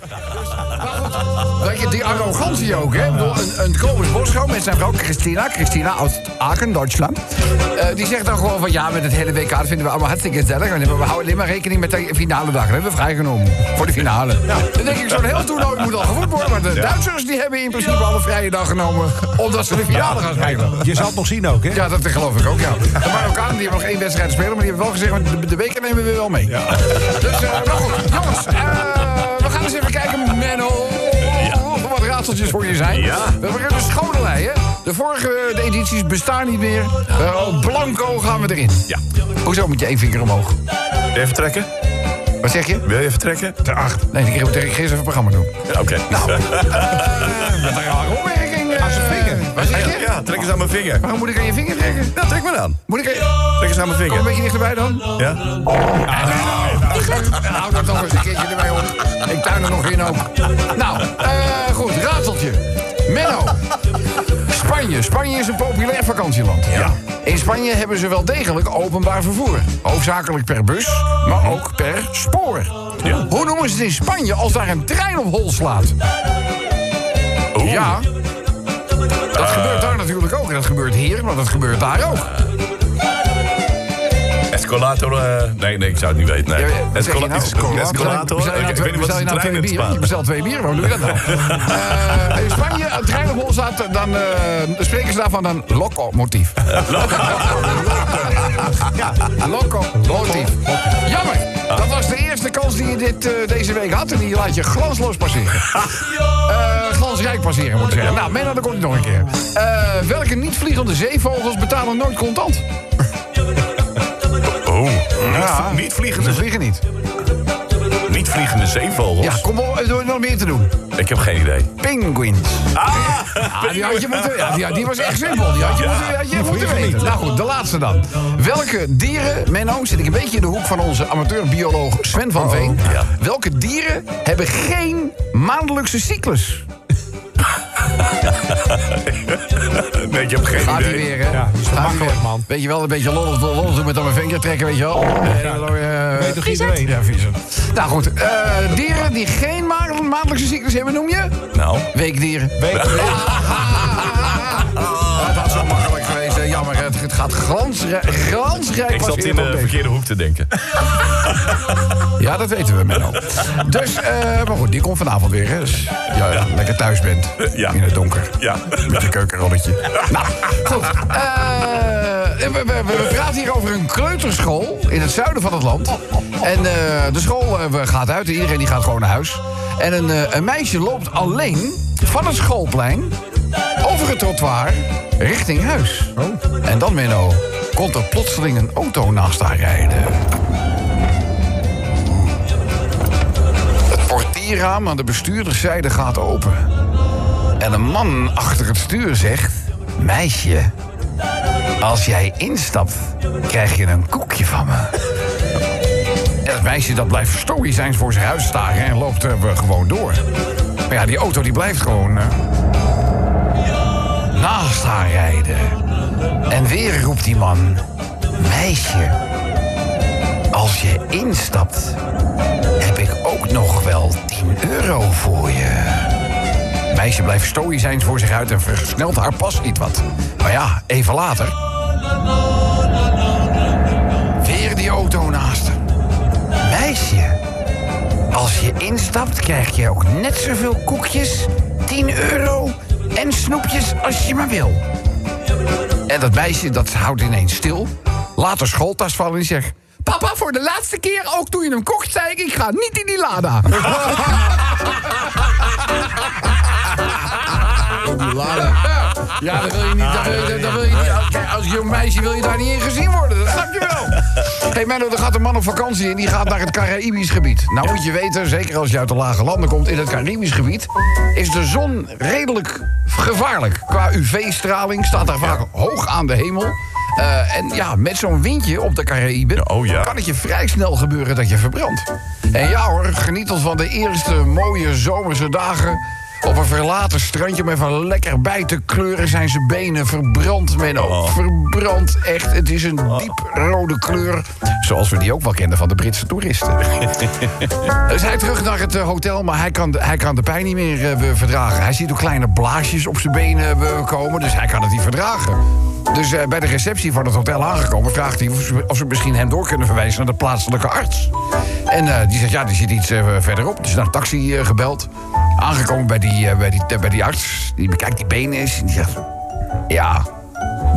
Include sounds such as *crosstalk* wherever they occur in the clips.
Parfois. Die arrogantie ook, hè? Bedoel, Een, een Kobus Boschouw met zijn vrouw Christina, Christina uit Aachen, Duitsland. eh, die zegt dan gewoon van ja, met het hele WK vinden we allemaal hartstikke gezellig. Maar we houden alleen maar rekening met de finale dag. Dat hebben we vrijgenomen voor de finale. Dan denk ik, zo'n heel toernooi moet al gevoerd worden. Maar de Duitsers die hebben in principe al een vrije dag genomen. omdat ze de finale gaan spelen. Je zal het nog zien ook, hè? Ja, dat geloof ik ook, ja. De Marokkanen die hebben nog één wedstrijd te spelen... maar die hebben wel gezegd, de, de beker nemen we wel mee. Dus, maar goed, jongens. eh, we gaan eens even kijken, Menno. Raadseltjes voor je zijn. Ja. We beginnen schoonderij, hè. De vorige de edities bestaan niet meer. Eh, blanco gaan we erin. Ja. Hoezo met je één vinger omhoog? Wil je even trekken? Wat zeg je? Wil je even trekken? Ter acht. Nee, moet ik eerst even een programma doen. Ja, Oké. Nou, *laughs* eh, met een rare opmerking. Vinger. Zeg je? Ja, trek eens aan mijn vinger. Waarom moet ik aan je vinger trekken? Ja, trek maar aan. Moet ik aan... Trek eens aan mijn Kom een vinger. beetje dichterbij dan. Ja? Hou daar toch eens een keertje erbij op. Ik tuin er nog in ook. Nou, eh, goed, raadseltje. Menno. Spanje. Spanje is een populair vakantieland. Ja. In Spanje hebben ze wel degelijk openbaar vervoer. Hoofdzakelijk per bus, maar ook per spoor. Ja. Hoe noemen ze het in Spanje als daar een trein op hol slaat? Oeh. Ja. Dat gebeurt daar natuurlijk ook. En dat gebeurt hier, maar dat gebeurt daar ook. Escolator. eh, nee, nee, ik zou het niet weten. Nee. Escolator. Bestel nou Ik weet niet wat bestel een nou trein twee in Spaans. bestelt twee bier, waarom doe je dat nou? *laughs* Eh, in Spanje, een trein op hol staat, dan eh, spreken ze daarvan een locomotief. *laughs* ja, locomotief. Jammer. Dat was de eerste kans die je dit, deze week had. En die laat je glansloos passeren. *laughs* Eh, glansrijk passeren, moet ik zeggen. Nou, Menno, dan komt het nog een keer. Welke niet-vliegende zeevogels betalen nooit contant? Oh, Ja. niet, niet vliegende, Ze vliegen niet. niet vliegende zeevogels. Ja, kom op, er nog meer te doen. Ik heb geen idee. Penguins. Ah, Ja, die, had je moeten, ja, die, die was echt simpel. Die had je moeten, had je moeten weten. Nou goed, de laatste dan. Welke dieren, Menno, zit ik een beetje in de hoek van onze amateurbioloog Sven van Veen. Ja. Welke dieren hebben geen maandelijkse cyclus? *laughs* nee, ik heb geen Gaat idee. weer, hè? Ja, die is Gaat hij makkelijk, weer. man. Weet je wel, een beetje lollig doen met aan mijn vinger trekken, weet je wel. Ja, Weet toch iedereen? Ja, vieze. Nou goed, eh, dieren die geen maand- maandelijkse cyclus hebben, noem je? Nou, Weekdieren. Weet *laughs* Dat had zo makkelijk geweest. hè. Jammer, het, het gaat glansrijk, glansrijk ik zat in de op verkeerde hoek te denken. *laughs* Ja, dat weten we, Menno. Dus, eh, maar goed, die komt vanavond weer. Hè. Dus, ja, ja, lekker thuis bent. Ja. In het donker. Ja. Met je keukenrolletje. *laughs* nou, goed. Eh, we, we, we- praten hier over een kleuterschool in het zuiden van het land. En eh, de school gaat uit. Iedereen die gaat gewoon naar huis. En een, een meisje loopt alleen van het schoolplein over het trottoir richting huis. En dan, Menno, komt er plotseling een auto naast haar rijden. Portierraam aan de bestuurderszijde gaat open. En een man achter het stuur zegt... Meisje, als jij instapt, krijg je een koekje van me. En het meisje dat blijft stoïcijns voor zijn huis staren... en loopt eh, gewoon door. Maar ja, die auto die blijft gewoon... eh, naast haar rijden. En weer roept die man... Meisje, als je instapt, ik ook nog wel 10 euro voor je. Meisje blijft stoïcijns voor zich uit en versnelt haar pas iets wat. Maar ja, even later... Weer die auto naast. Meisje, als je instapt krijg je ook net zoveel koekjes, 10 euro en snoepjes als je maar wil. En dat meisje dat houdt ineens stil, laat haar schooltas vallen en zegt... Papa, voor de laatste keer, ook toen je hem kocht, zei ik... ik ga niet in *laughs* die lada. Ja, dat wil je niet. Dat wil je, dat wil je niet. Als- Kijk, als jong meisje wil je daar niet in gezien worden. Dat snap je wel. Hé Menno, er gaat een man op vakantie en die gaat naar het Caraïbisch gebied. Nou moet je weten, zeker als je uit de lage landen komt... in het Caribisch gebied is de zon redelijk gevaarlijk. Qua UV-straling staat daar vaak hoog aan de hemel. Eh, en ja, met zo'n windje op de Caraïben... oh ja. kan het je vrij snel gebeuren dat je verbrandt. En ja hoor, geniet ons van de eerste mooie zomerse dagen Op een verlaten strandje met van lekker bij te kleuren zijn zijn benen verbrand, Menno. Oh. Verbrand, echt. Het is een diep rode kleur. Zoals we die ook wel kennen van de Britse toeristen. *laughs* dus hij terug naar het eh, hotel, maar hij kan, hij kan de pijn niet meer eh, verdragen. Hij ziet ook kleine blaasjes op zijn benen eh, komen, dus hij kan het niet verdragen. Dus bij de receptie van het hotel aangekomen... vraagt hij of ze, of ze misschien hem door kunnen verwijzen naar de plaatselijke arts. En die zegt, ja, die zit iets verderop. Dus naar een taxi gebeld. Aangekomen bij die, eh, bij, die, bij die arts. Die bekijkt die benen eens. En die zegt, ja,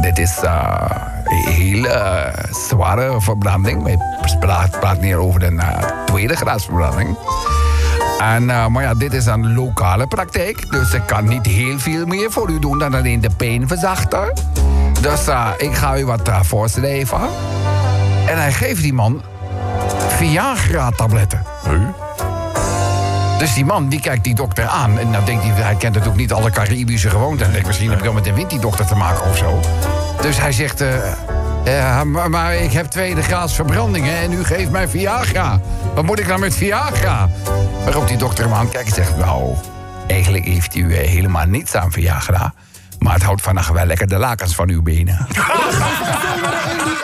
dit is eh, een hele zware verbranding. We praten praat meer over een eh, tweede graadsverbranding. En, eh, maar ja, dit is een lokale praktijk. Dus ik kan niet heel veel meer voor u doen dan alleen de pijn verzachten. Dus eh, ik ga u wat voorschrijven. En hij geeft die man Viagra-tabletten. Huh? Dus die man die kijkt die dokter aan. En dan denkt hij, hij kent natuurlijk niet alle Caribische gewoonten. En denkt misschien heb ik wel met een windie-dokter te maken of zo. Dus hij zegt, eh, ja, maar, maar ik heb tweede graads verbrandingen en u geeft mij Viagra. Wat moet ik nou met Viagra? Waarop die dokter hem aankijkt en zegt, nou, eigenlijk heeft u eh, helemaal niets aan Viagra. Maar het houdt vannacht wel lekker de lakens van uw benen. *laughs*